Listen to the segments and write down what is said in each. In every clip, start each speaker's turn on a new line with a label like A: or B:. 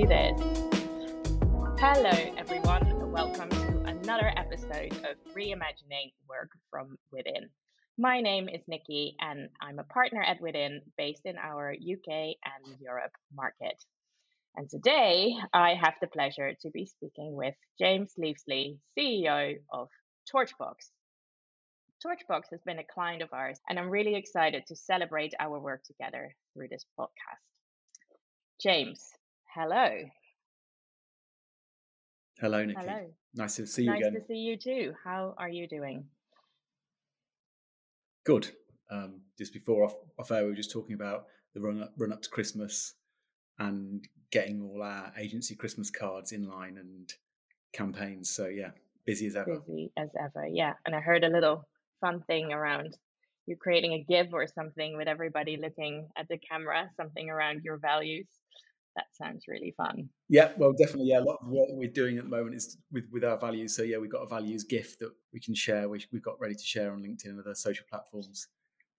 A: do this. Hello, everyone. And welcome to another episode of Reimagining Work from Within. My name is Nikki, and I'm a partner at Within based in our UK and Europe market. And today I have the pleasure to be speaking with James Leavesley, CEO of Torchbox. Torchbox has been a client of ours, and I'm really excited to celebrate our work together through this podcast. James, hello.
B: Hello, Nikki.
A: Hello.
B: Nice to see you
A: nice
B: again.
A: to see you too. How are you doing?
B: Good. Um, just before off, off air, we were just talking about the run up, run up to Christmas and getting all our agency Christmas cards in line and campaigns. So yeah, busy as ever.
A: Busy as ever, yeah. And I heard a little fun thing around you creating a GIF or something with everybody looking at the camera, something around your values that sounds really fun.
B: Yeah, well, definitely. Yeah, a lot of what we're doing at the moment is with with our values. So yeah, we've got a values gift that we can share. Which we've got ready to share on LinkedIn and other social platforms.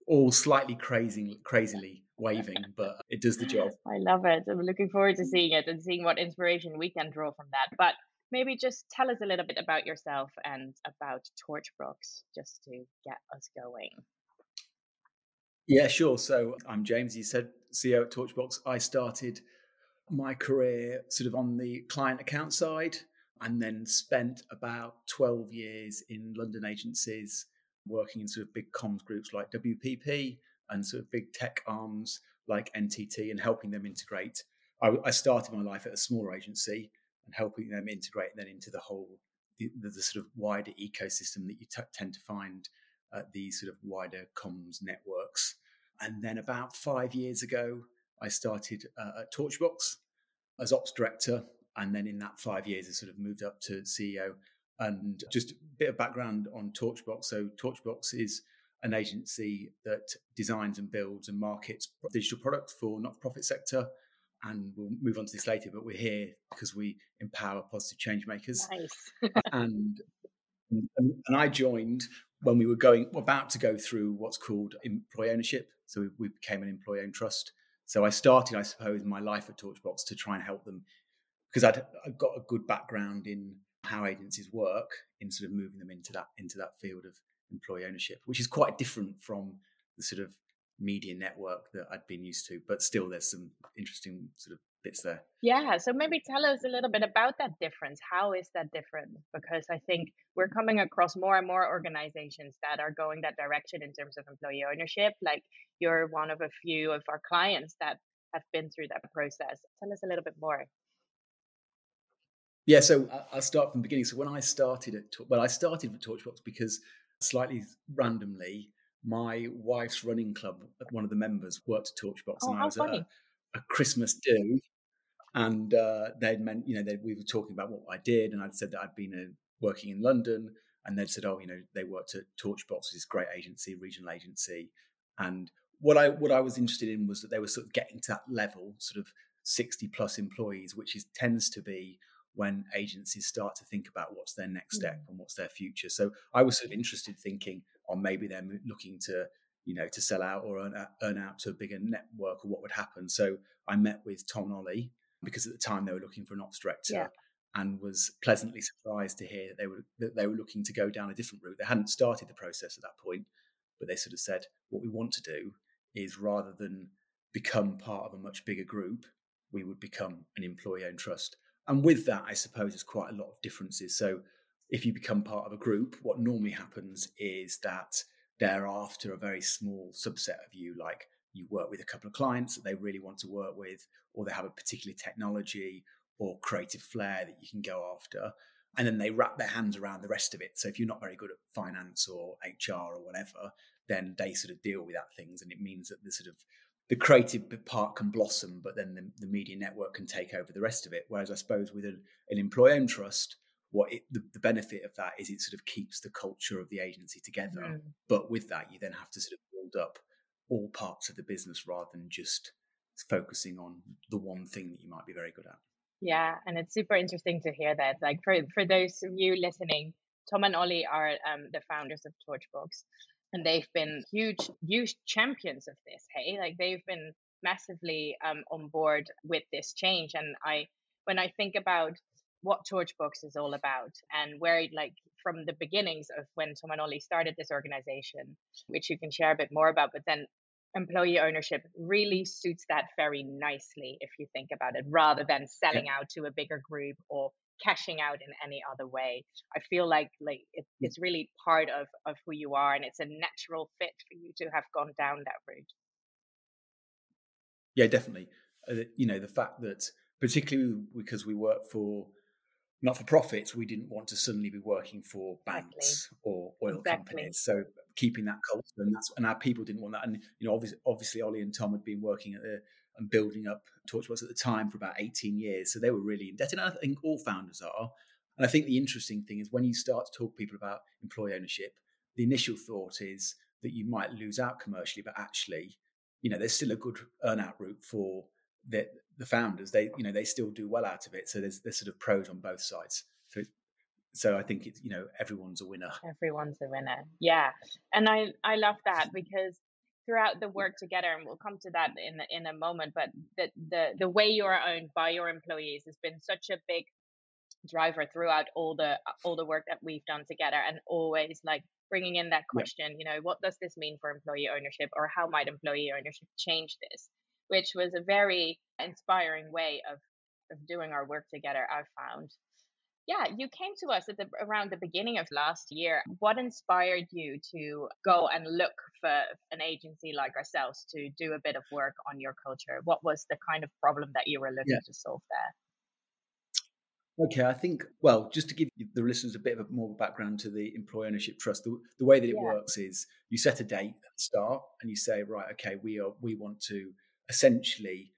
B: All slightly crazy, crazily waving, but it does the job.
A: I love it. I'm looking forward to seeing it and seeing what inspiration we can draw from that. But maybe just tell us a little bit about yourself and about Torchbox, just to get us going.
B: Yeah, sure. So I'm James. You said CEO at Torchbox. I started my career sort of on the client account side and then spent about 12 years in London agencies working in sort of big comms groups like WPP and sort of big tech arms like NTT and helping them integrate. I, I started my life at a smaller agency and helping them integrate then into the whole, the, the, the sort of wider ecosystem that you t- tend to find at these sort of wider comms networks. And then about five years ago, I started uh, at Torchbox as ops director. And then in that five years, I sort of moved up to CEO. And just a bit of background on Torchbox. So, Torchbox is an agency that designs and builds and markets digital products for not for profit sector. And we'll move on to this later, but we're here because we empower positive change makers.
A: Nice.
B: and, and and I joined when we were going about to go through what's called employee ownership. So we, we became an employee owned trust. So I started, I suppose, my life at Torchbox to try and help them because I'd, I'd got a good background in how agencies work in sort of moving them into that into that field of employee ownership, which is quite different from the sort of media network that I'd been used to. But still, there's some interesting sort of bits there.
A: Yeah. So maybe tell us a little bit about that difference. How is that different? Because I think we're coming across more and more organizations that are going that direction in terms of employee ownership. Like you're one of a few of our clients that have been through that process. Tell us a little bit more.
B: Yeah, so uh, I'll start from the beginning. So when I started at, well, I started with Torchbox because slightly randomly, my wife's running club, uh, one of the members worked at Torchbox,
A: oh,
B: and
A: I
B: was
A: funny.
B: at a, a Christmas do, and uh, they'd meant, you know, we were talking about what I did, and I'd said that I'd been uh, working in London, and they'd said, oh, you know, they worked at Torchbox, this great agency, regional agency, and what I what I was interested in was that they were sort of getting to that level, sort of sixty plus employees, which is tends to be when agencies start to think about what's their next step
A: Mm.
B: and what's their future. So I was sort of interested, thinking, or maybe they're looking to, you know, to sell out or earn out, earn out to a bigger network, or what would happen. So I met with Tom and Ollie because at the time they were looking for an ops director.
A: Yeah.
B: And was pleasantly surprised to hear that they were that they were looking to go down a different route. They hadn't started the process at that point, but they sort of said, "What we want to do is rather than become part of a much bigger group, we would become an employee-owned trust." And with that, I suppose there's quite a lot of differences. So if you become part of a group, what normally happens is that they're after a very small subset of you, like you work with a couple of clients that they really want to work with, or they have a particular technology or creative flair that you can go after. And then they wrap their hands around the rest of it. So if you're not very good at finance or HR or whatever, then they sort of deal with that things. And it means that the sort of the creative part can blossom, but then the, the media network can take over the rest of it. Whereas I suppose with an, an employee owned trust, what it, the, the benefit of that is it sort of keeps the culture of the agency together.
A: Mm.
B: But with that, you then have to sort of build up all parts of the business rather than just focusing on the one thing that you might be very good at.
A: Yeah, and it's super interesting to hear that. Like for for those of you listening, Tom and Ollie are um, the founders of Torchbox, and they've been huge huge champions of this. Hey, like they've been massively um, on board with this change, and I when I think about what Torchbox is all about and where like from the beginnings of when Tom and Ollie started this organization, which you can share a bit more about, but then employee ownership really suits that very nicely if you think about it, rather than selling yeah. out to a bigger group or cashing out in any other way. I feel like like it, mm. it's really part of of who you are, and it's a natural fit for you to have gone down that route.
B: Yeah, definitely. Uh, you know, the fact that particularly because we work for not for profits, we didn't want to suddenly be working for banks exactly. or oil exactly. companies. So keeping that culture and that's and our people didn't want that. And you know, obviously, obviously Ollie and Tom had been working at the and building up Torchbox at the time for about 18 years. So they were really indebted. And I think all founders are. And I think the interesting thing is when you start to talk to people about employee ownership, the initial thought is that you might lose out commercially, but actually, you know, there's still a good earn out route for the, the founders. They, you know, they still do well out of it. So there's there's sort of pros on both sides. So so I think it's you know everyone's a winner.
A: Everyone's a winner. Yeah, and I I love that because throughout the work together, and we'll come to that in in a moment. But the the the way you are owned by your employees has been such a big driver throughout all the all the work that we've done together, and always like bringing in that question. Yeah. You know, what does this mean for employee ownership, or how might employee ownership change this? Which was a very inspiring way of of doing our work together. I've found. Yeah, you came to us at the around the beginning of last year. What inspired you to go and look for an agency like ourselves to do a bit of work on your culture? What was the kind of problem that you were looking yeah. to solve there?
B: Okay, I think, well, just to give the listeners a bit of a more background to the employee ownership trust, the, the way that it yeah. works is you set a date at the start and you say, right, okay, we are we want to essentially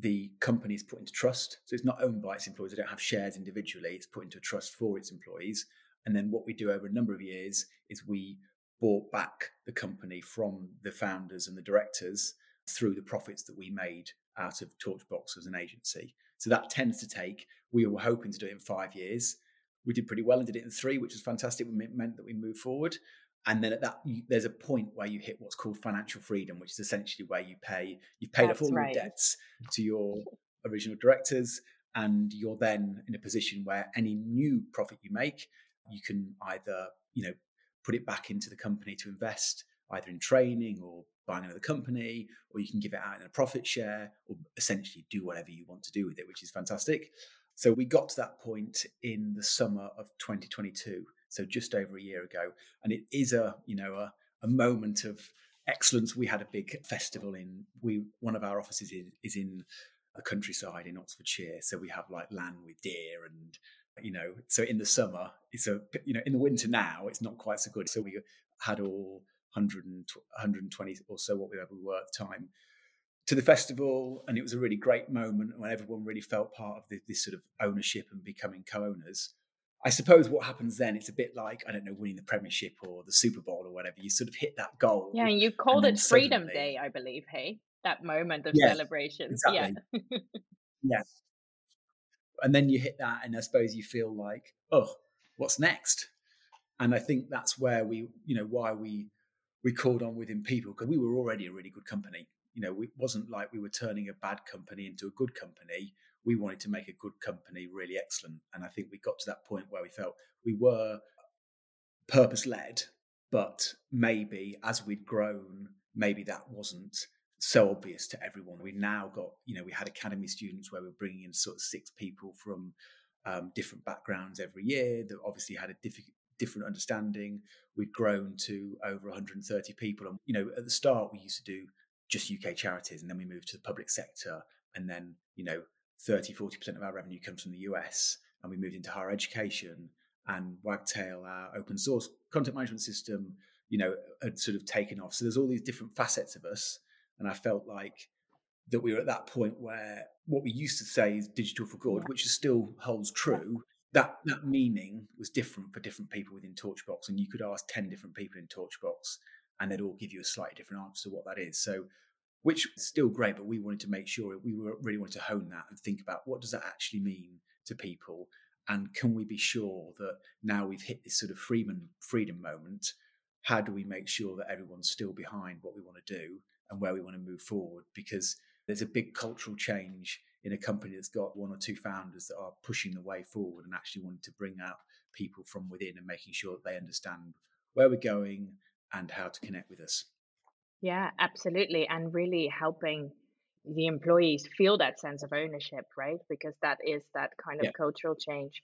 B: the company is put into trust. So it's not owned by its employees. They don't have shares individually. It's put into a trust for its employees. And then what we do over a number of years is we bought back the company from the founders and the directors through the profits that we made out of Torchbox as an agency. So that tends to take, we were hoping to do it in five years. We did pretty well and did it in three, which was fantastic. It meant that we moved forward. And then at that, you, there's a point where you hit what's called financial freedom, which is essentially where you pay, you've paid That's off all right. your debts to your original directors. And you're then in a position where any new profit you make, you can either, you know, put it back into the company to invest either in training or buying another company, or you can give it out in a profit share, or essentially do whatever you want to do with it, which is fantastic. So we got to that point in the summer of 2022, so just over a year ago, and it is a you know a, a moment of excellence. We had a big festival in we one of our offices is, is in the countryside in Oxfordshire, so we have like land with deer and you know so in the summer it's a you know in the winter now it's not quite so good. So we had all 100 120 or so what we ever were at the time to the festival. And it was a really great moment when everyone really felt part of the, this sort of ownership and becoming co-owners i suppose what happens then it's a bit like i don't know winning the premiership or the super bowl or whatever you sort of hit that goal
A: yeah and you called and it freedom suddenly, day i believe hey? That moment of yes, celebration exactly. yeah.
B: Yeah and then you hit that and i suppose you feel like oh what's next? And i think that's where we you know why we we called on within people because we were already a really good company. You know it wasn't like we were turning a bad company into a good company we wanted to make a good company really excellent and i think we got to that point where we felt we were purpose led but maybe as we'd grown maybe that wasn't so obvious to everyone. We now got, you know, we had academy students where we're bringing in sort of six people from um, different backgrounds every year that obviously had a diff- different understanding. We'd grown to over 130 people. And, you know, at the start, we used to do just UK charities and then we moved to the public sector. And then, you know, 30, 40% of our revenue comes from the US. And we moved into higher education and Wagtail, our open source content management system, you know, had sort of taken off. So there's all these different facets of us and I felt like that we were at that point where what we used to say is digital for good, which is still holds true. That that meaning was different for different people within Torchbox, and you could ask ten different people in Torchbox, and they'd all give you a slightly different answer to what that is. So, which is still great, but we wanted to make sure we were really wanted to hone that and think about what does that actually mean to people, and can we be sure that now we've hit this sort of freedom freedom moment, how do we make sure that everyone's still behind what we want to do and where we want to move forward because there's a big cultural change in a company that's got one or two founders that are pushing the way forward and actually wanting to bring out people from within and making sure that they understand where we're going and how to connect with us.
A: Yeah, absolutely. And really helping the employees feel that sense of ownership, right? Because that is that kind of yeah. cultural change.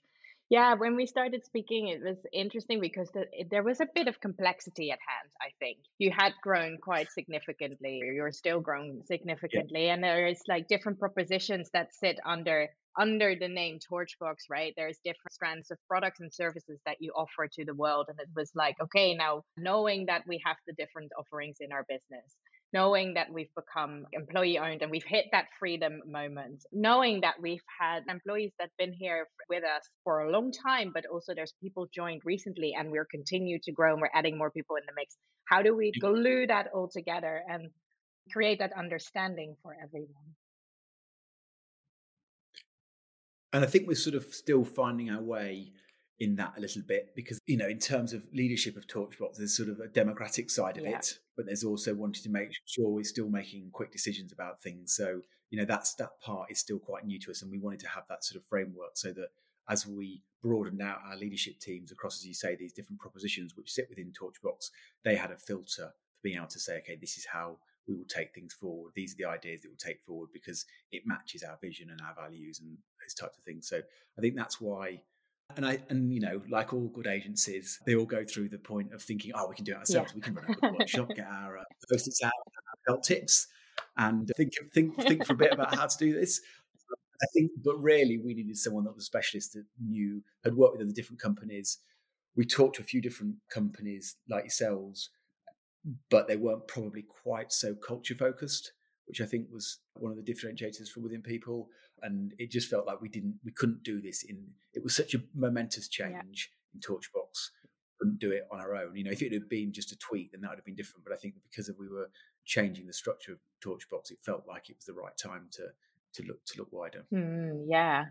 A: Yeah, when we started speaking, it was interesting because the, there was a bit of complexity at hand. I think you had grown quite significantly, or you're still growing significantly, yeah. and there is like different propositions that sit under under the name Torchbox, right? There's different strands of products and services that you offer to the world, and it was like, okay, now knowing that we have the different offerings in our business, knowing that we've become employee owned and we've hit that freedom moment, knowing that we've had employees that've been here with us for a long time, but also there's people joined recently and we're continue to grow and we're adding more people in the mix. How do we glue that all together and create that understanding for everyone?
B: And I think we're sort of still finding our way in that a little bit because you know in terms of leadership of torchbox there's sort of a democratic side of yeah. it but there's also wanting to make sure we're still making quick decisions about things so you know that's that part is still quite new to us and we wanted to have that sort of framework so that as we broadened out our leadership teams across as you say these different propositions which sit within torchbox they had a filter for being able to say okay this is how we will take things forward these are the ideas that we'll take forward because it matches our vision and our values and those types of things so i think that's why and I and you know, like all good agencies, they all go through the point of thinking, "Oh, we can do it ourselves. Yeah. We can run a good workshop, get our uh, post-its out, our tips, and think think think for a bit about how to do this." I think, but really, we needed someone that was a specialist that knew had worked with other different companies. We talked to a few different companies like yourselves, but they weren't probably quite so culture focused, which I think was one of the differentiators from within people and it just felt like we didn't we couldn't do this in it was such a momentous change yeah. in torchbox couldn't do it on our own. You know if it had been just a tweak then that would have been different but i think because of we were changing the structure of torchbox it felt like it was the right time to to look to look wider.
A: Mm, yeah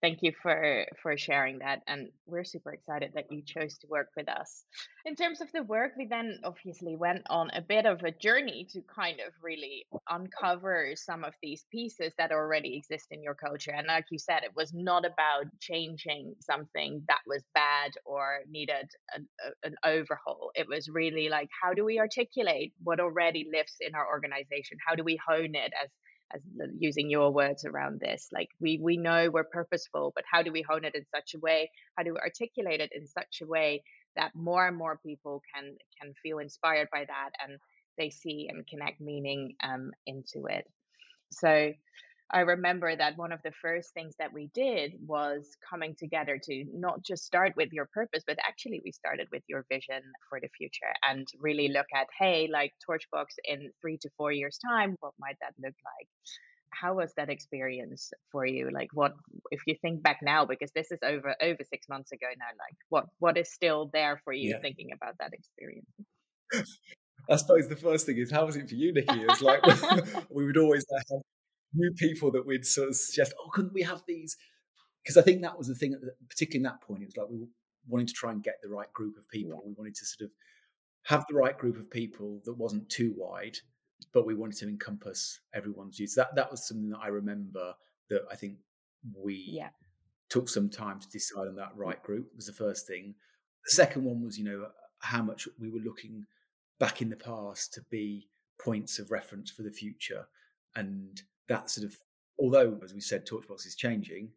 A: thank you for for sharing that and we're super excited that you chose to work with us. In terms of the work we then obviously went on a bit of a journey to kind of really uncover some of these pieces that already exist in your culture and like you said it was not about changing something that was bad or needed an, an overhaul. It was really like how do we articulate what already lives in our organization? How do we hone it as as using your words around this like we we know we're purposeful but how do we hone it in such a way how do we articulate it in such a way that more and more people can can feel inspired by that and they see and connect meaning um, into it. So I remember that one of the first things that we did was coming together to not just start with your purpose, but actually we started with your vision for the future and really look at, hey, like Torchbox in three to four years' time, what might that look like? How was that experience for you? Like what if you think back now, because this is over over six months ago now, like what what is still there for you yeah. thinking about that experience?
B: I suppose the first thing is how was it for you, Nikki? It's like we would always have new people that we'd sort of suggest, oh, couldn't we have these? Because I think that was the thing, particularly in that point, it was like we were wanting to try and get the right group of people. We wanted to sort of have the right group of people that wasn't too wide, but we wanted to encompass everyone's views. That that was something that I remember that I think we yeah. took some time to decide on that mm. right group was the first thing. The second one was, you know, how much we were looking back in the past to be points of reference for the future and that sort of, although, as we said, Torchbox is changing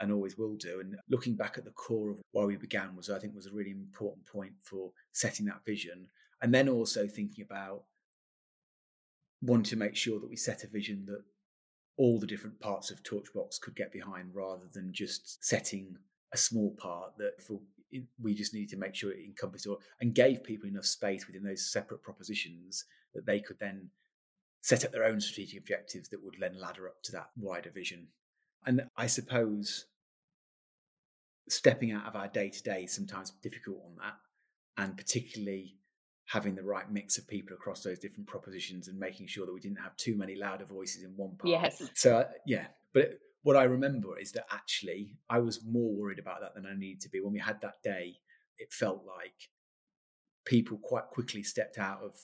B: and always will do. And looking back at the core of why we began was, I think, was a really important point for setting that vision. And then also thinking about wanting to make sure that we set a vision that all the different parts of Torchbox could get behind rather than just setting a small part that for we just needed to make sure it encompassed all and gave people enough space within those separate propositions that they could then set up their own strategic objectives that would then ladder up to that wider vision. And I suppose stepping out of our day to day is sometimes difficult on that, and particularly having the right mix of people across those different propositions and making sure that we didn't have too many louder voices in one part.
A: Yes.
B: So uh, yeah, but what I remember is that actually I was more worried about that than I needed to be. When we had that day, it felt like people quite quickly stepped out of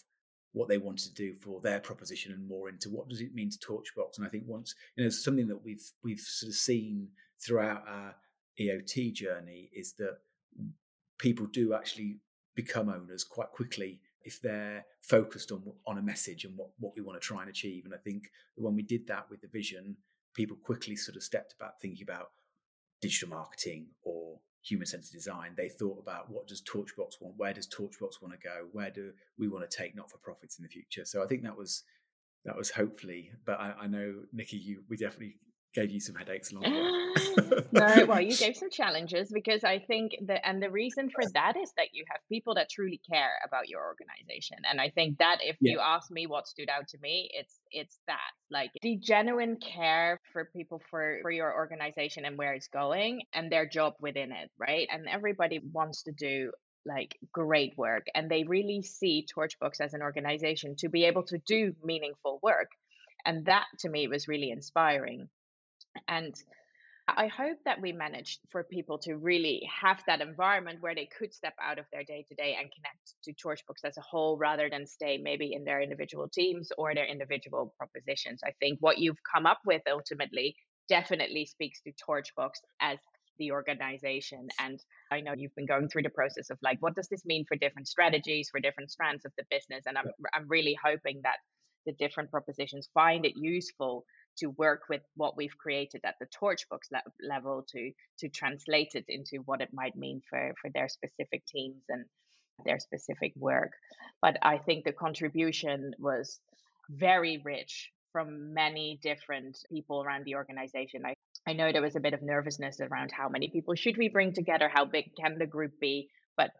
B: what they wanted to do for their proposition and more into what does it mean to Torchbox. And I think once you know something that we've we've sort of seen throughout our EOT journey is that people do actually become owners quite quickly if they're focused on on a message and what, what we want to try and achieve. And I think when we did that with the vision, people quickly sort of stepped about thinking about digital marketing or human centered design. They thought about what does Torchbox want? Where does Torchbox want to go? Where do we want to take not for profits in the future? So I think that was that was hopefully. But I, I know Nikki, you we definitely gave you some headaches along the
A: way. no, well, you gave some challenges because I think that, and the reason for that is that you have people that truly care about your organization, and I think that if yeah. you ask me what stood out to me, it's it's that like the genuine care for people for for your organization and where it's going and their job within it, right? And everybody wants to do like great work and they really see torchbox as an organization to be able to do meaningful work and that to me was really inspiring and I hope that we managed for people to really have that environment where they could step out of their day to day and connect to Torchbox as a whole rather than stay maybe in their individual teams or their individual propositions. I think what you've come up with ultimately definitely speaks to Torchbox as the organization. And I know you've been going through the process of like, what does this mean for different strategies, for different strands of the business? And I'm, I'm really hoping that the different propositions find it useful to work with what we've created at the Torchbox le- level to to translate it into what it might mean for for their specific teams and their specific work. But I think the contribution was very rich from many different people around the organization. I, I know there was a bit of nervousness around how many people should we bring together, how big can the group be, but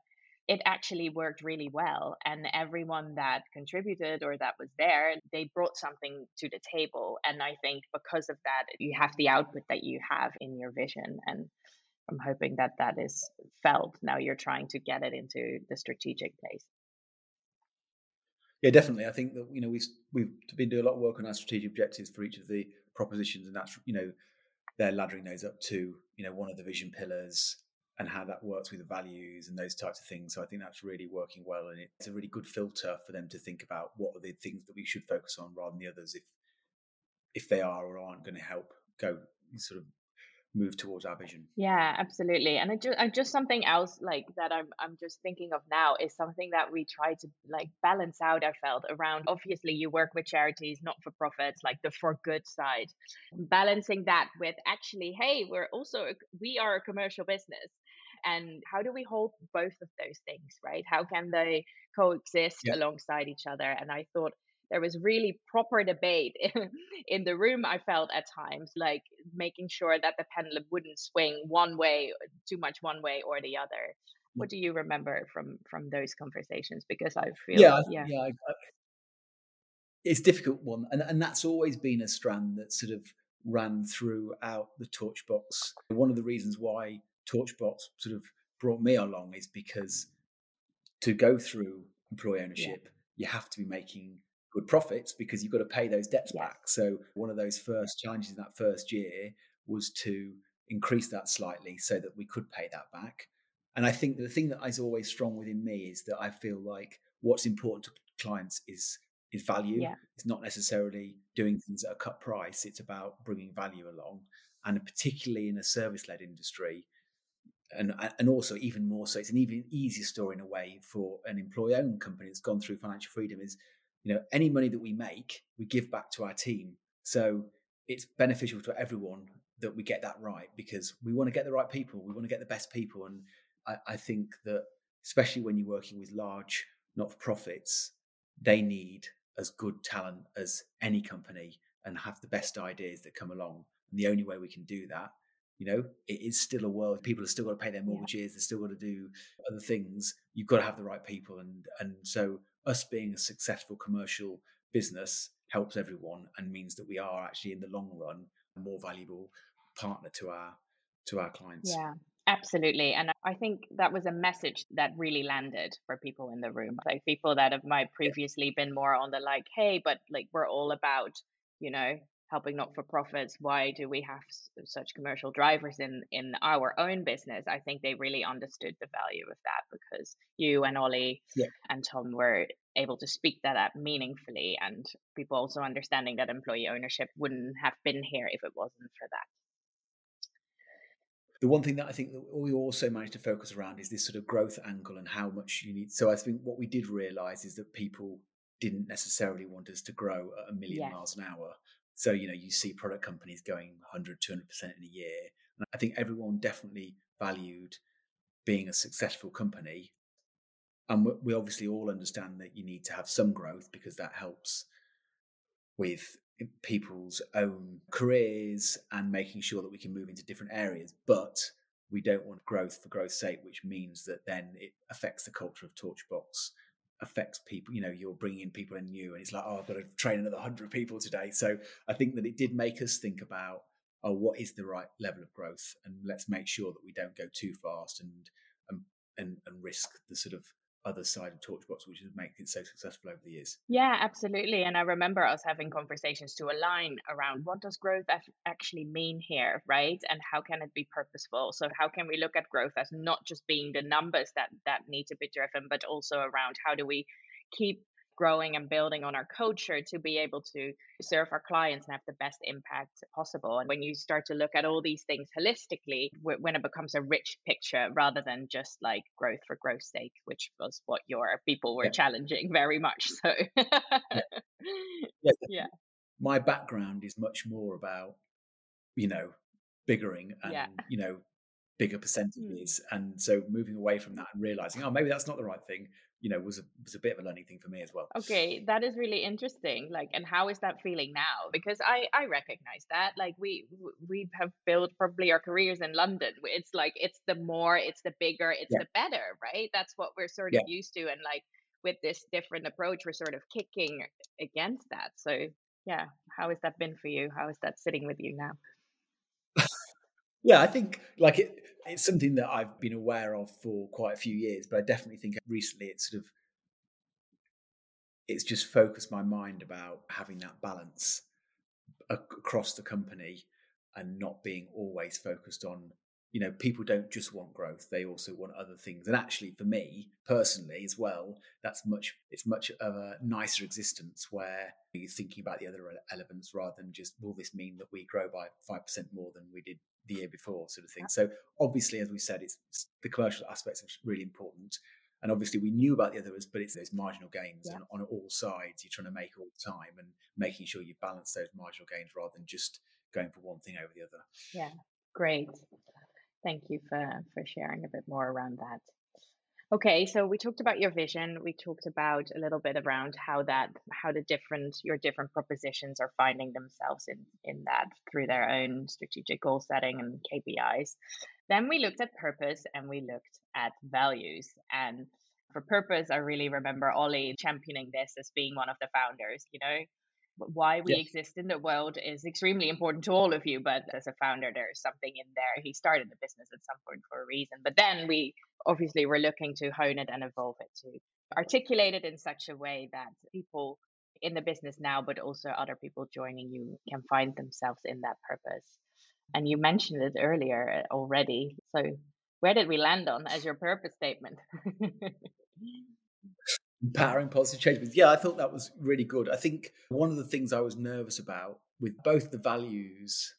A: it actually worked really well. And everyone that contributed or that was there, they brought something to the table. And I think because of that, you have the output that you have in your vision. And I'm hoping that that is felt. Now you're trying to get it into the strategic place.
B: Yeah, definitely. I think that you know we've we've been doing a lot of work on our strategic objectives for each of the propositions, and that's you know they're laddering those up to you know one of the vision pillars and how that works with the values and those types of things. So I think that's really working well, and it's a really good filter for them to think about what are the things that we should focus on rather than the others if if they are or aren't going to help go sort of move towards our vision.
A: Yeah, absolutely. And it just, uh, just something else like that I'm I'm just thinking of now is something that we try to like balance out. I felt around obviously you work with charities, not for profits, like the for good side, balancing that with actually, hey, we're also we are a commercial business and how do we hold both of those things right? How can they coexist yeah. alongside each other? And i thought there was really proper debate in, in the room i felt at times like making sure that the pendulum wouldn't swing one way too much one way or the other. Mm. What do you remember from from those conversations? Because i feel
B: yeah yeah, yeah I, I, it's difficult one and, and that's always been a strand that sort of ran throughout the torchbox. One of the reasons why Torchbox sort of brought me along is because to go through employee ownership, yeah. you have to be making good profits because you've got to pay those debts yeah. back. So one of those first challenges in that first year was to increase that slightly so that we could pay that back. And I think the thing that is always strong within me is that I feel like what's important to clients is is value. Yeah. It's not necessarily doing things at a cut price. It's about bringing value along, and particularly in a service led industry, and and also even more so, it's an even easier story in a way for an employee-owned company that's gone through financial freedom. Is you know any money that we make, we give back to our team. So it's beneficial to everyone that we get that right because we want to get the right people, we want to get the best people, and I, I think that especially when you're working with large not-for-profits, they need as good talent as any company and have the best ideas that come along. And the only way we can do that you know it is still a world people have still got to pay their mortgages they've still got to do other things you've got to have the right people and and so us being a successful commercial business helps everyone and means that we are actually in the long run a more valuable partner to our to our clients.
A: Yeah absolutely and i think that was a message that really landed for people in the room like people that have might previously been more on the like hey but like we're all about you know helping not for profits why do we have such commercial drivers in in our own business i think they really understood the value of that because you and ollie yeah. and tom were able to speak that up meaningfully and people also understanding that employee ownership wouldn't have been here if it wasn't for that
B: the one thing that I think that we also managed to focus around is this sort of growth angle and how much you need. So I think what we did realize is that people didn't necessarily want us to grow at a million yes. miles an hour. So, you know, you see product companies going 100, 200% in a year. And I think everyone definitely valued being a successful company. And we obviously all understand that you need to have some growth because that helps with people's own careers and making sure that we can move into different areas. But we don't want growth for growth's sake, which means that then it affects the culture of Torchbox affects people. You know, you're bringing in people in new, and it's like, oh, I've got to train another hundred people today. So I think that it did make us think about, oh, what is the right level of growth, and let's make sure that we don't go too fast and and and, and risk the sort of other side of Torchbox, which has made it so successful over the years.
A: Yeah, absolutely. And I remember us having conversations to align around what does growth actually mean here, right? And how can it be purposeful? So how can we look at growth as not just being the numbers that that need to be driven, but also around how do we keep growing and building on our culture to be able to serve our clients and have the best impact possible. And when you start to look at all these things holistically, when it becomes a rich picture rather than just like growth for growth's sake, which was what your people were yeah. challenging very much. So,
B: yeah. yeah. yeah. My background is much more about, you know, biggering and, you know, bigger hmm. percentages. Mm. And so moving away from that and realizing, oh, maybe that's not the right thing you know was a was a bit of a learning thing for me as well.
A: Okay that is really interesting like and how is that feeling now? Because i i recognize that like we we have built probably our careers in london it's like it's the more it's the bigger it's yeah. the better right? That's what we're sort of yeah. used to and like with this different approach we're sort of kicking against that. So yeah how has that been for you? How is that sitting with you now
B: yeah, I think like it, it's something that I've been aware of for quite a few years, but I definitely think recently it's sort of it's just focused my mind about having that balance across the company and not being always focused on you know people don't just want growth they also want other things. And actually for me personally as well that's much it's much of a nicer existence where you're thinking about the other elements rather than just will this mean that we grow by 5% more than we did the year before? sort of thing. So obviously as we said it's the commercial aspects are really important. And obviously we knew about the others but it's those marginal gains yeah. and on all sides you're trying to make all the time and making sure you balance those marginal gains rather than just going for one thing over the other.
A: Yeah. Great Thank you for, for sharing a bit more around that. Okay, so we talked about your vision. We talked about a little bit around how that, how the different your different propositions are finding themselves in in that through their own strategic goal setting and KPIs. Then we looked at purpose and we looked at values. And for purpose, I really remember Ollie championing this as being one of the founders. You know, why we exist in the world is extremely important to all of you. But as a founder, there's something in there. He started the business at some point for a reason. But then we obviously were looking to hone it and evolve it to articulate it in such a way that people in the business now, but also other people joining you can find themselves in that purpose. And you mentioned it earlier uh, already. So where did we land on as your purpose statement?
B: empowering positive change. But yeah, I thought that was really good. I think one of the things I was nervous about with both the values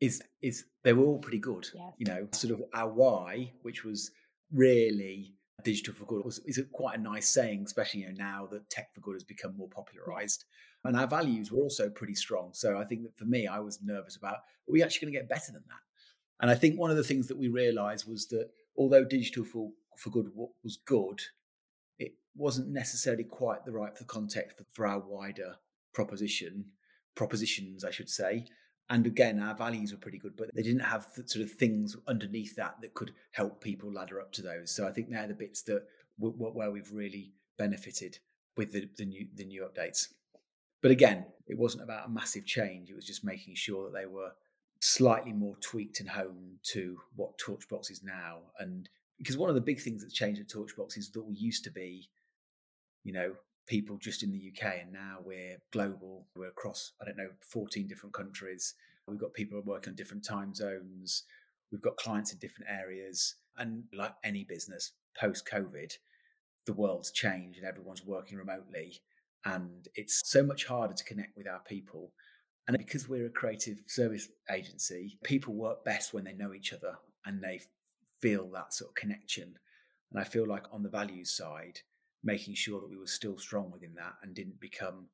B: is is they were all pretty good.
A: Yes.
B: You know, sort of our why, which was really digital for good, was is quite a nice saying, especially you know now that tech for good has become more popularized. And our values were also pretty strong. So I think that for me, I was nervous about are we actually going to get better than that? And I think one of the things that we realized was that although digital for, for good was good, wasn't necessarily quite the right for context for, for our wider proposition propositions, I should say. And again, our values were pretty good, but they didn't have sort of things underneath that that could help people ladder up to those. So I think they're the bits that where we've really benefited with the, the new the new updates. But again, it wasn't about a massive change. It was just making sure that they were slightly more tweaked and honed to what Torchbox is now, and because one of the big things that's changed at Torchbox is that we used to be, you know, people just in the UK, and now we're global. We're across, I don't know, 14 different countries. We've got people working on different time zones. We've got clients in different areas. And like any business, post COVID, the world's changed and everyone's working remotely. And it's so much harder to connect with our people. And because we're a creative service agency, people work best when they know each other and they feel that sort of connection. And I feel like on the values side, making sure that we were still strong within that and didn't become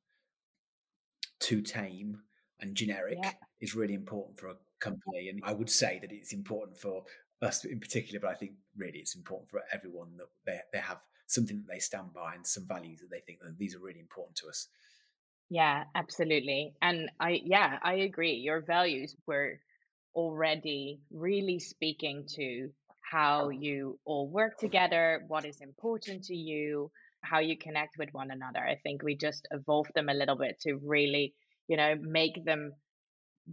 B: too tame and generic yeah. is really important for a company. And I would say that it's important for us in particular, but I think really it's important for everyone that they, they have something that they stand by and some values that they think that these are really important to us.
A: Yeah, absolutely. And I, yeah, I agree. Your values were already really speaking to how you all work together, what is important to you, how you connect with one another. I think we just evolved them a little bit to really, you know, make them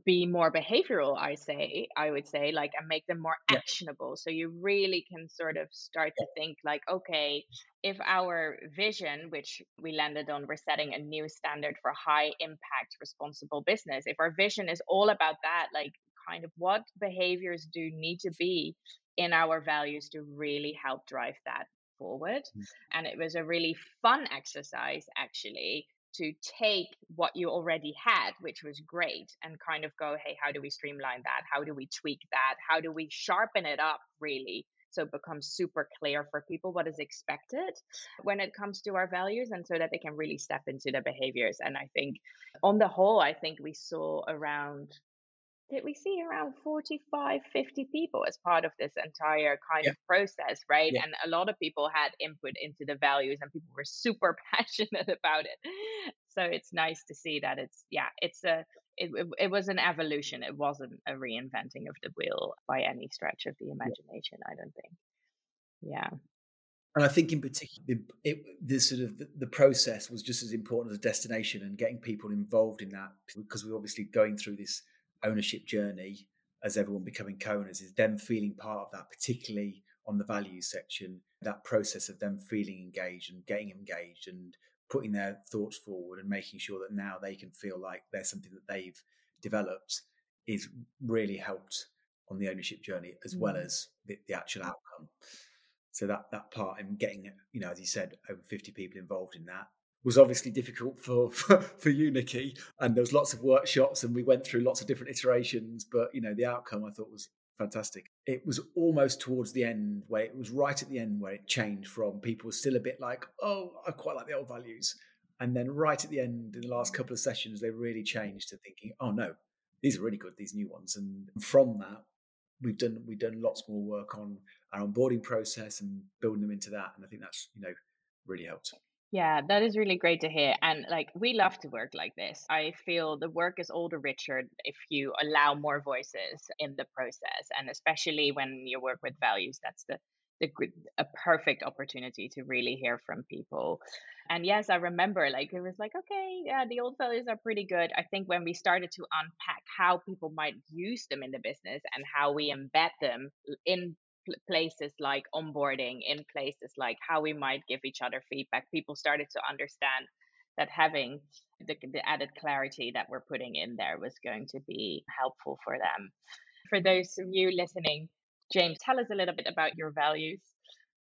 A: be more behavioral i say i would say like and make them more yeah. actionable so you really can sort of start yeah. to think like okay if our vision which we landed on we're setting a new standard for high impact responsible business if our vision is all about that like kind of what behaviors do need to be in our values to really help drive that forward. Mm. And it was a really fun exercise, actually, to take what you already had, which was great, and kind of go, hey, how do we streamline that? How do we tweak that? How do we sharpen it up, really? So it becomes super clear for people what is expected when it comes to our values, and so that they can really step into the behaviors. And I think, on the whole, I think we saw around did we see around 45 50 people as part of this entire kind yeah. of process right yeah. and a lot of people had input into the values and people were super passionate about it so it's nice to see that it's yeah it's a it, it was an evolution it wasn't a reinventing of the wheel by any stretch of the imagination yeah. i don't think yeah
B: and I think, in particular, the, it, the sort of the, the, process was just as important as a destination and getting people involved in that because we're obviously going through this ownership journey as everyone becoming co-owners is them feeling part of that, particularly on the values section, that process of them feeling engaged and getting engaged and putting their thoughts forward and making sure that now they can feel like there's something that they've developed is really helped on the ownership journey as well mm. as the, the actual outcome. So that that part and getting, you know, as you said, over 50 people involved in that was obviously difficult for, for, for you, Nikki. And there was lots of workshops and we went through lots of different iterations. But, you know, the outcome I thought was fantastic. It was almost towards the end where it was right at the end where it changed from people were still a bit like, oh, I quite like the old values. And then right at the end, in the last couple of sessions, they really changed to thinking, oh no, these are really good, these new ones. And from that, we've done we've done lots more work on our onboarding process and building them into that. And I think that's, you know, really helped.
A: Yeah, that is really great to hear. And like, we love to work like this. I feel the work is all the richer if you allow more voices in the process. And especially when you work with values, that's the, the a perfect opportunity to really hear from people. And yes, I remember like it was like, okay, yeah, the old values are pretty good. I think when we started to unpack how people might use them in the business and how we embed them in places like onboarding, in places like how we might give each other feedback, people started to understand that having the, the added clarity that we're putting in there was going to be helpful for them. For those of you listening, James, tell us a little bit about your values.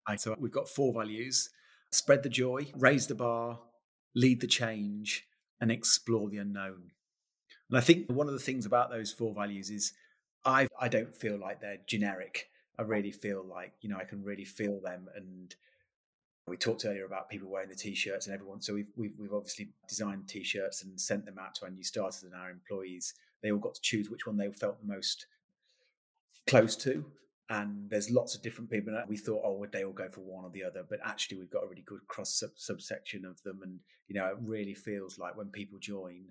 B: Right, so we've got four values spread the joy, raise the bar, lead the change, and explore the unknown. And I think one of the things about those four values is I, I don't feel like they're generic. I really feel like you know I can really feel them. And we talked earlier about people wearing the t-shirts and everyone. So we've we've, we've obviously designed t-shirts and sent them out to our new starters and our employees. They all got to choose which one they felt the most close to. And there's lots of different people. We thought, oh, would they all go for one or the other? But actually, we've got a really good cross sub- subsection of them. And you know, it really feels like when people join,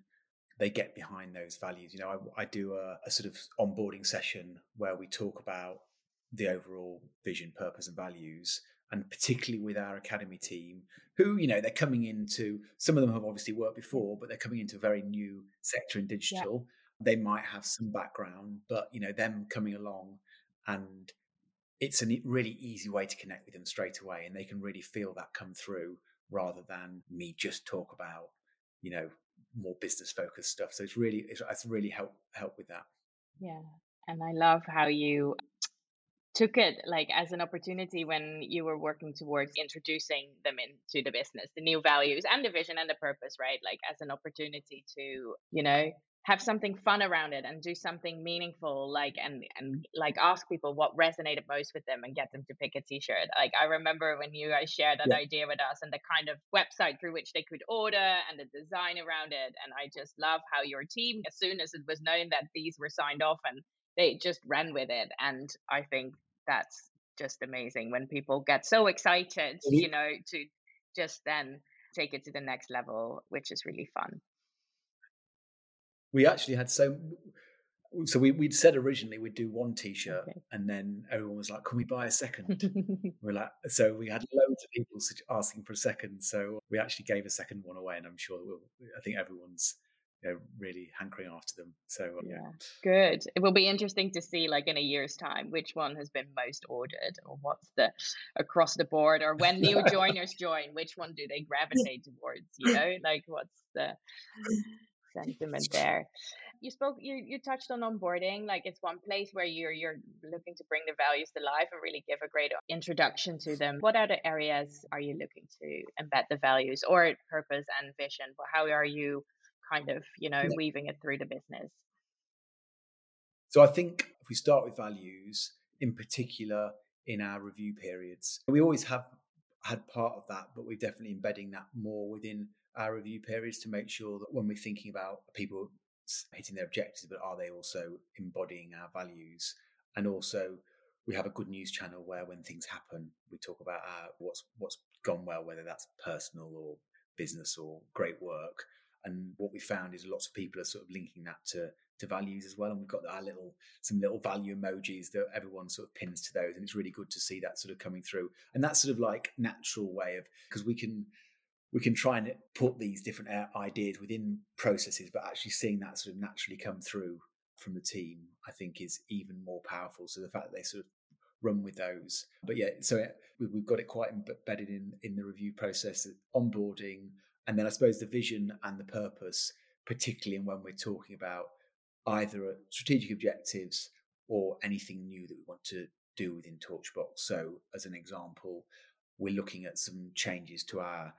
B: they get behind those values. You know, I, I do a, a, sort of onboarding session where we talk about the overall vision, purpose, and values. And particularly with our academy team, who, you know, they're coming into, some of them have obviously worked before, but they're coming into a very new sector in digital. Yeah. They might have some background, but, you know, them coming along and it's a really easy way to connect with them straight away. And they can really feel that come through rather than me just talk about, you know, more business focused stuff. So it's really it's, it's really help help with that.
A: Yeah. And I love how you took it like as an opportunity when you were working towards introducing them into the business the new values and the vision and the purpose right like as an opportunity to you know have something fun around it and do something meaningful like and and like ask people what resonated most with them and get them to pick a t-shirt like i remember when you guys shared that yeah. idea with us and the kind of website through which they could order and the design around it and i just love how your team as soon as it was known that these were signed off and they just ran with it and i think that's just amazing when people get so excited, mm-hmm. you know, to just then take it to the next level, which is really fun.
B: We actually had so so we, we, would said originally we'd do one t-shirt okay. and then everyone was like can we buy a second we're like so we had loads of people asking for a second so we actually gave a second one away and i'm sure we'll, i think everyone's you know, really hankering after them. So uh, yeah. yeah.
A: good. It will be interesting to see, like in a year's time, which one has been most ordered, or what's the across the board, or when new joiners join, which one do they gravitate towards? You know, like what's the sentiment there? You spoke, you you touched on onboarding. Like it's one place where you're you're looking to bring the values to life and really give a great introduction to them. What other areas are you looking to embed the values or purpose and vision? But How are you kind of you know yeah. weaving it through the business.
B: So i think if we start with values in particular in our review periods we always have had part of that but we're definitely embedding that more within our review periods to make sure that when we're thinking about people hitting their objectives but are they also embodying our values? And also we have a good news channel where when things happen we talk about our, what's what's gone well whether that's personal or business or great work and what we found is lots of people are sort of linking that to to values as well. And we've got our little some little value emojis that everyone sort of pins to those, and it's really good to see that sort of coming through. And that's sort of like natural way of because we can we can try and put these different uh, ideas within processes, but actually seeing that sort of naturally come through from the team, I think, is even more powerful. So the fact that they sort of run with those, but yeah, so we've got it quite embedded in in the review process, onboarding, and then I suppose the vision and the purpose, particularly when we're talking about either uh, strategic objectives or anything new that we want to do within Torchbox. So, as an example, we're looking at some changes to our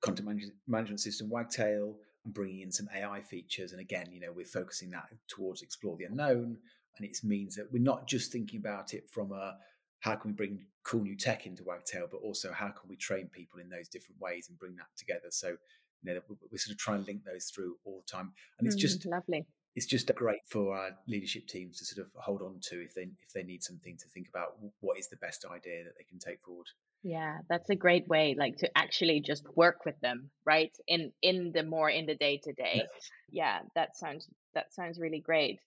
B: content management system, Wagtail, and bringing in some AI features. And again, you know, we're focusing that towards explore the unknown. And it means that we're not just thinking about it from a how can we bring cool new tech into Wagtail, but also how can we train people in those different ways and bring that together? So, you know, we sort of try and link those through all the time, and it's mm, just
A: lovely.
B: It's just great for our leadership teams to sort of hold on to if they if they need something to think about what is the best idea that they can take forward.
A: Yeah, that's a great way, like to actually just work with them, right? In in the more in the day to day. Yeah, that sounds that sounds really great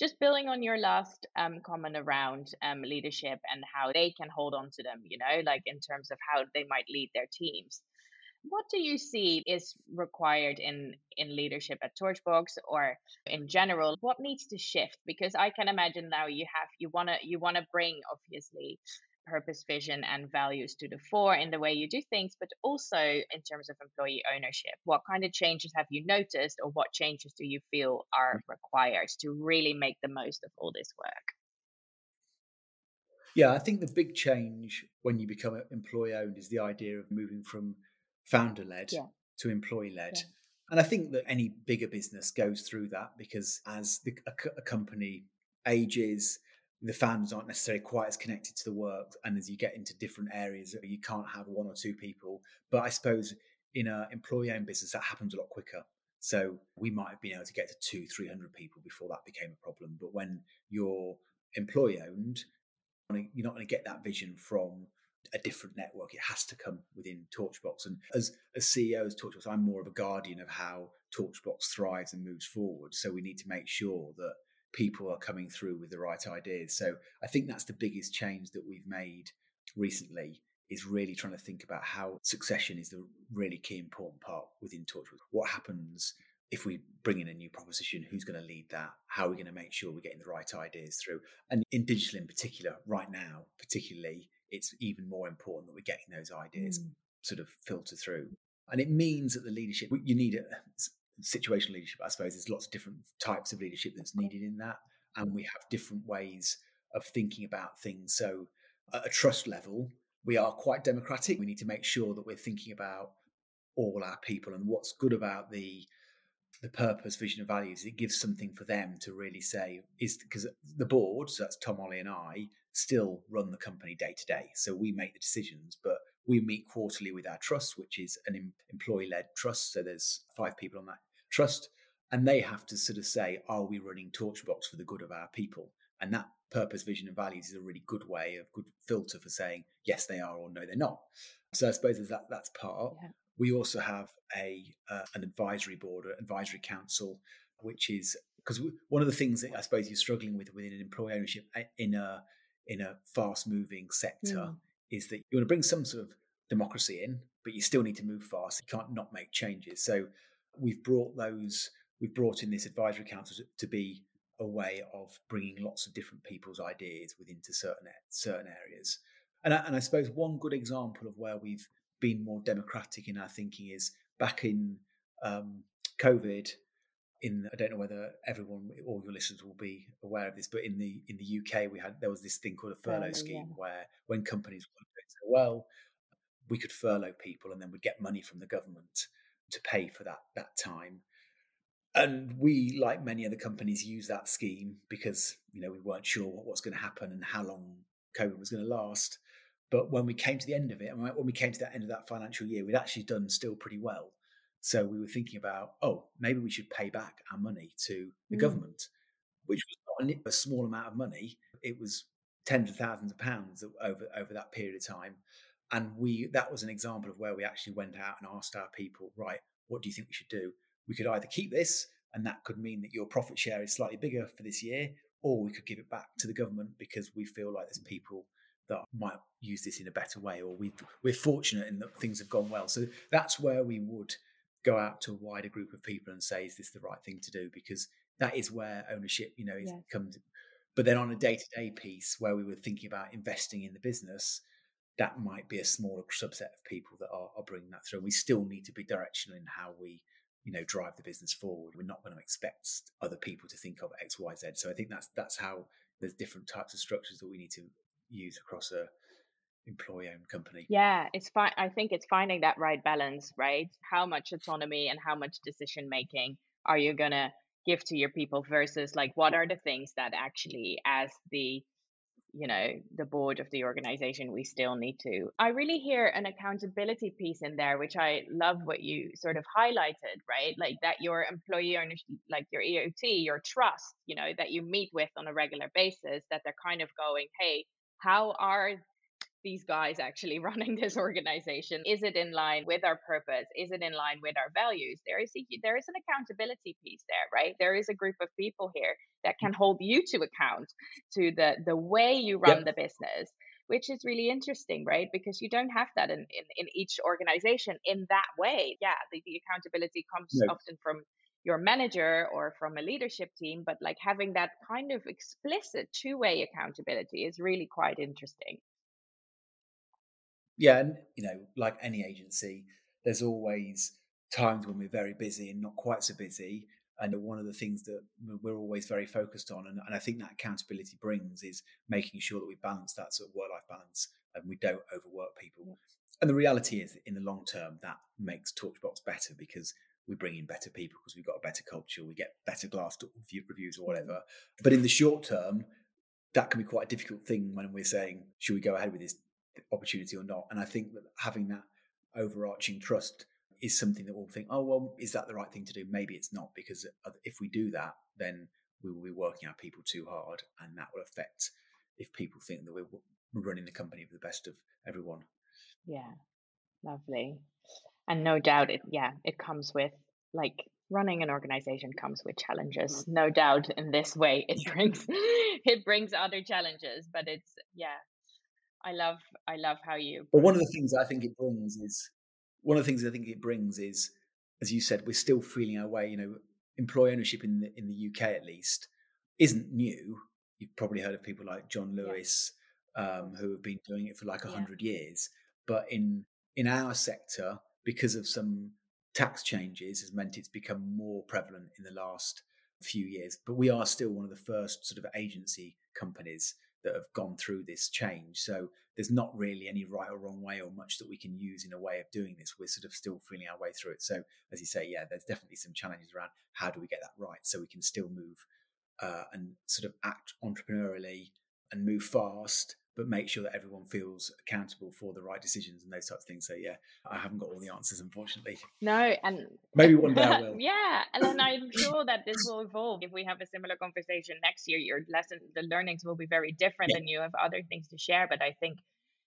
A: just building on your last um, comment around um, leadership and how they can hold on to them, you know, like in terms of how they might lead their teams. What do you see is required in in leadership at Torchbox or in general? What needs to shift? Because I can imagine now you have you wanna you wanna bring obviously purpose, vision, and values to the fore in the way you do things, but also in terms of employee ownership. What kind of changes have you noticed, or what changes do you feel are mm. required to really make the most of all this work?
B: Yeah, I think the big change when you become employee owned is the idea of moving from founder led yeah. to employee led. Yeah. And I think that any bigger business goes through that because as the, a, a company ages, the fans aren't necessarily quite as connected to the work and as you get into different areas you can't have one or two people. But i suppose in an employee owned business that happens a lot quicker. So we might have been able to get to two 300 people before that became a problem. But when you're employee owned you're not going to get that vision from a different network. It has to come within torchbox. And as a as ceos torchbox i'm more of a guardian of how torchbox thrives and moves forward. So we need to make sure that people are coming through with the right ideas. So I think that's the biggest change that we've made recently is really trying to think about how succession is the really key important part within Torchbox. What happens if we bring in a new proposition? Who's going to lead that? How are we going to make sure we're getting the right ideas through? And in digital in particular, right now, particularly, it's even more important that we're getting those ideas mm. sort of filter through. And it means that the leadership, you need a situational leadership, I suppose. There's lots of different types of leadership that's needed in that. And we have different ways of thinking about things. So, at a trust level, we are quite democratic. We need to make sure that we're thinking about all our people and what's good about the the purpose, vision, and values. It gives something for them to really say is because the board, so that's Tom, Ollie, and I, still run the company day to day. So we make the decisions, but we meet quarterly with our trust, which is an employee led trust. So there's five people on that trust, and they have to sort of say, are we running Torchbox for the good of our people? And that purpose, vision, and values is a really good way, of good filter for saying yes, they are or no, they're not. So I suppose that that's part. Yeah. We also have a uh, an advisory board, an advisory council, which is because one of the things that I suppose you're struggling with within an employee ownership eh, in a in a fast moving sector mm. is that you want to bring some sort of democracy in, but you still need to move fast. You can't not make changes. So we've brought those, we've brought in this advisory council to, to be a way of bringing lots of different people's ideas within to certain certain areas. And I, and I suppose one good example of where we've been more democratic in our thinking is back in um, COVID. In I don't know whether everyone, all your listeners, will be aware of this, but in the in the UK, we had there was this thing called a furlough scheme yeah. where when companies weren't doing so well, we could furlough people and then we'd get money from the government to pay for that that time. And we, like many other companies, use that scheme because you know we weren't sure what was going to happen and how long COVID was going to last. But when we came to the end of it, and when we came to that end of that financial year, we'd actually done still pretty well. So we were thinking about, oh, maybe we should pay back our money to the mm. government, which was not a small amount of money. It was tens of thousands of pounds over over that period of time. And we that was an example of where we actually went out and asked our people, right, what do you think we should do? We could either keep this, and that could mean that your profit share is slightly bigger for this year, or we could give it back to the government because we feel like there's people that might use this in a better way, or we we're fortunate in that things have gone well. So that's where we would go out to a wider group of people and say, is this the right thing to do? Because that is where ownership, you know, yeah. comes. But then on a day to day piece where we were thinking about investing in the business, that might be a smaller subset of people that are, are bringing that through. We still need to be directional in how we, you know, drive the business forward. We're not going to expect other people to think of X, Y, Z. So I think that's that's how there's different types of structures that we need to use across a employee owned company.
A: Yeah, it's fine. I think it's finding that right balance, right? How much autonomy and how much decision making are you going to give to your people versus like what are the things that actually as the you know the board of the organization we still need to i really hear an accountability piece in there which i love what you sort of highlighted right? Like that your employee owners like your eot your trust you know that you meet with on a regular basis that they're kind of going hey how are these guys actually running this organization? Is it in line with our purpose? Is it in line with our values? There is a, there is an accountability piece there right? There is a group of people here that mm. can hold you to account to the the way you run yep. the business which is really interesting right? Because you don't have that in in, in each organization in that way. Yeah the, the accountability comes often from your manager or from a leadership team but like having that kind of explicit two-way accountability is really quite interesting
B: yeah, and you know, like any agency, there's always times when we're very busy and not quite so busy. And one of the things that we're always very focused on, and, and I think that accountability brings, is making sure that we balance that sort of work-life balance and we don't overwork people. And the reality is, in the long term, that makes Torchbox better because we bring in better people because we've got a better culture, we get better glass reviews or whatever. But in the short term, that can be quite a difficult thing when we're saying, should we go ahead with this opportunity or not. And I think that having that overarching trust is something that we'll think, oh, well, is that the right thing to do? Maybe it's not, because if we do that, then we will be working our people too hard, and that will affect if people think that we're running the company for the best of everyone.
A: Yeah, lovely. And no doubt, it yeah, it comes with like running an organization comes with challenges. Mm-hmm. No doubt, in this way, it brings it brings other challenges, but it's yeah, I love I love how you.
B: But one of the things I think it brings is one of the things I think it brings is, as you said, we're still feeling our way. You know, employee ownership in the in the UK at least isn't new. You've probably heard of people like John Lewis, yeah. um, who have been doing it for like a hundred yeah. years. But in in our sector, because of some tax changes, has meant it's become more prevalent in the last few years. But we are still one of the first sort of agency companies that have gone through this change. So there's not really any right or wrong way or much that we can use in a way of doing this. We're sort of still feeling our way through it. So as you say, yeah, there's definitely some challenges around how do we get that right so we can still move uh, and sort of act entrepreneurially and move fast but make sure that everyone feels accountable for the right decisions and those types of things. So yeah, I haven't got all the answers, unfortunately.
A: No, and
B: maybe one day I will.
A: yeah, and then I'm sure that this will evolve. If we have a similar conversation next year, your lesson, the learnings will be very different, yeah. and you have other things to share. But I think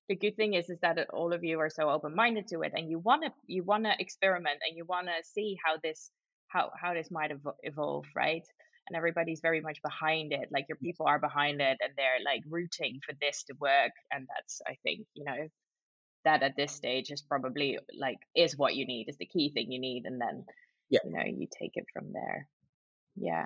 A: the good thing is is that all of you are so open minded to it, and you want to you want to experiment and you want to see how this how how this might evolve, right? And everybody's very much behind it like your mm. people are behind it and they're like rooting for this to work and that's i think you know that at this stage is probably like is what you need is the key thing you need and then yeah. you know you take it from there. Yeah.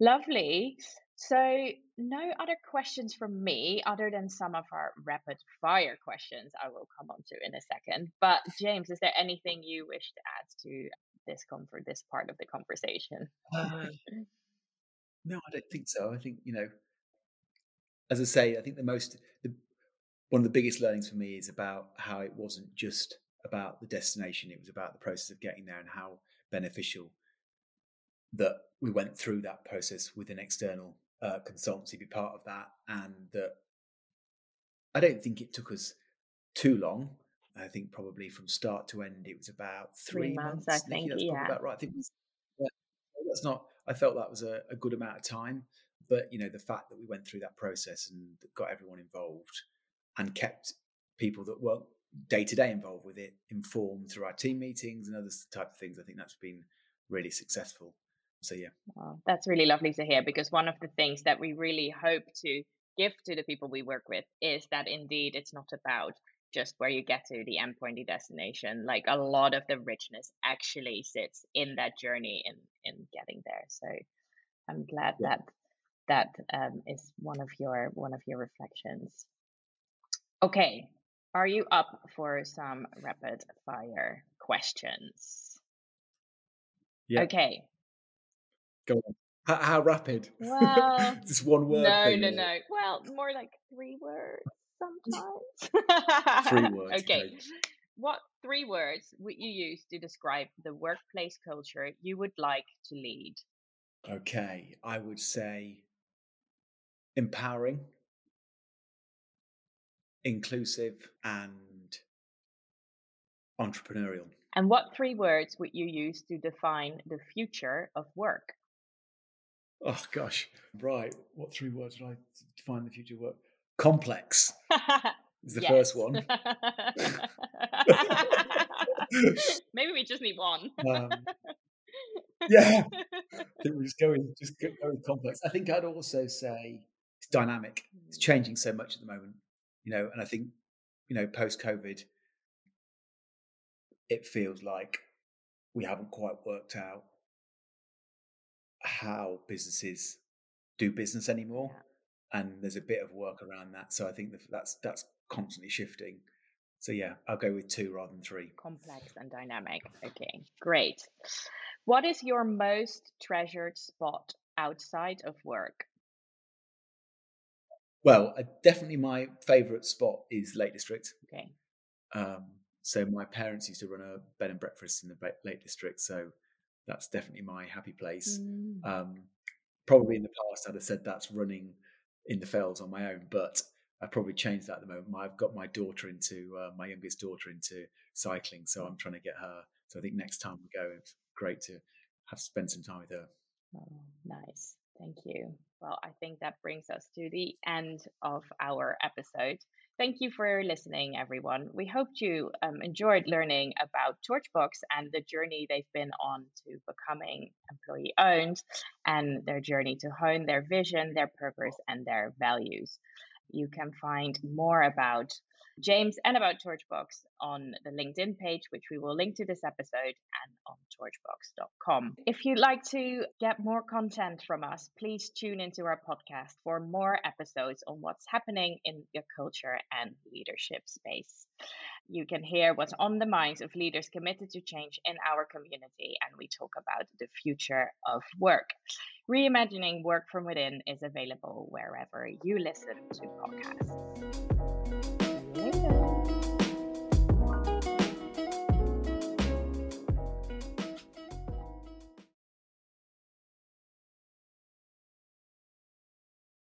A: Lovely. So no other questions from me other than some of our rapid fire questions i will come on to in a second but james is there anything you wish to add to this comfort, this part of the conversation? Uh,
B: no, I don't think so. I think you know, as I say, I think the most the, one of the biggest learnings for me is about how it wasn't just about the destination; it was about the process of getting there and how beneficial that we went through that process with an external uh, consultancy be part of that, and that I don't think it took us too long I think probably from start to end, it was about three, three months, months. I think. That's yeah. about right. I think was, yeah, that's not. I felt that was a, a, good amount of time, but you know, the fact that we went through that process and got everyone involved and kept people that weren't day to day involved with it informed through our team meetings and other type of things. I think that's been really successful. So yeah,
A: well, that's really lovely to hear because one of the things that we really hope to give to the people we work with is that indeed it's not about just where you get to the endpointy destination. Like a lot of the richness actually sits in that journey in in getting there. So I'm glad yeah. that that um, is one of your one of your reflections. Okay, are you up for some rapid fire questions?
B: Yeah.
A: Okay.
B: Go on. How, how rapid?
A: Well,
B: just one word.
A: No, no, no. Well, more like three words sometimes.
B: three words.
A: Okay. What three words would you use to describe the workplace culture you would like to lead?
B: Okay, I would say empowering, inclusive, and entrepreneurial.
A: And what three words would you use to define the future of work?
B: Oh gosh, right. What three words would I define the future of work? Complex is the yes. first one.
A: Maybe we just need one. Um,
B: yeah, I think we're just going just going complex. I think I'd also say it's dynamic. It's mm. changing so much at the moment, you know. And I think you know, post COVID, it feels like we haven't quite worked out how businesses do business anymore. Yeah and there's a bit of work around that. So I think that's that's constantly shifting. So yeah, I'll go with two rather than three.
A: Complex and dynamic. Okay, great. What is your most treasured spot outside of work?
B: Well, uh, definitely my favourite spot is Lake District.
A: Okay.
B: Um, so my parents used to run a bed and breakfast in the Lake District, so that's definitely my happy place. Mm. Um, probably in the past, I'd have said that's running in the fells on my own, but I've probably changed that at the moment. I've got my daughter into uh, my youngest daughter into cycling, so I'm trying to get her. So I think next time we go, it's great to have spent some time with her.
A: Oh, nice, thank you. Well, I think that brings us to the end of our episode. Thank you for listening, everyone. We hope you um, enjoyed learning about Torchbox and the journey they've been on to becoming employee owned and their journey to hone their vision, their purpose, and their values. You can find more about James and about Torchbox on the LinkedIn page, which we will link to this episode and on torchbox.com. If you'd like to get more content from us, please tune into our podcast for more episodes on what's happening in the culture and leadership space. You can hear what's on the minds of leaders committed to change in our community, and we talk about the future of work. Reimagining Work from Within is available wherever you listen to podcasts. увидимся.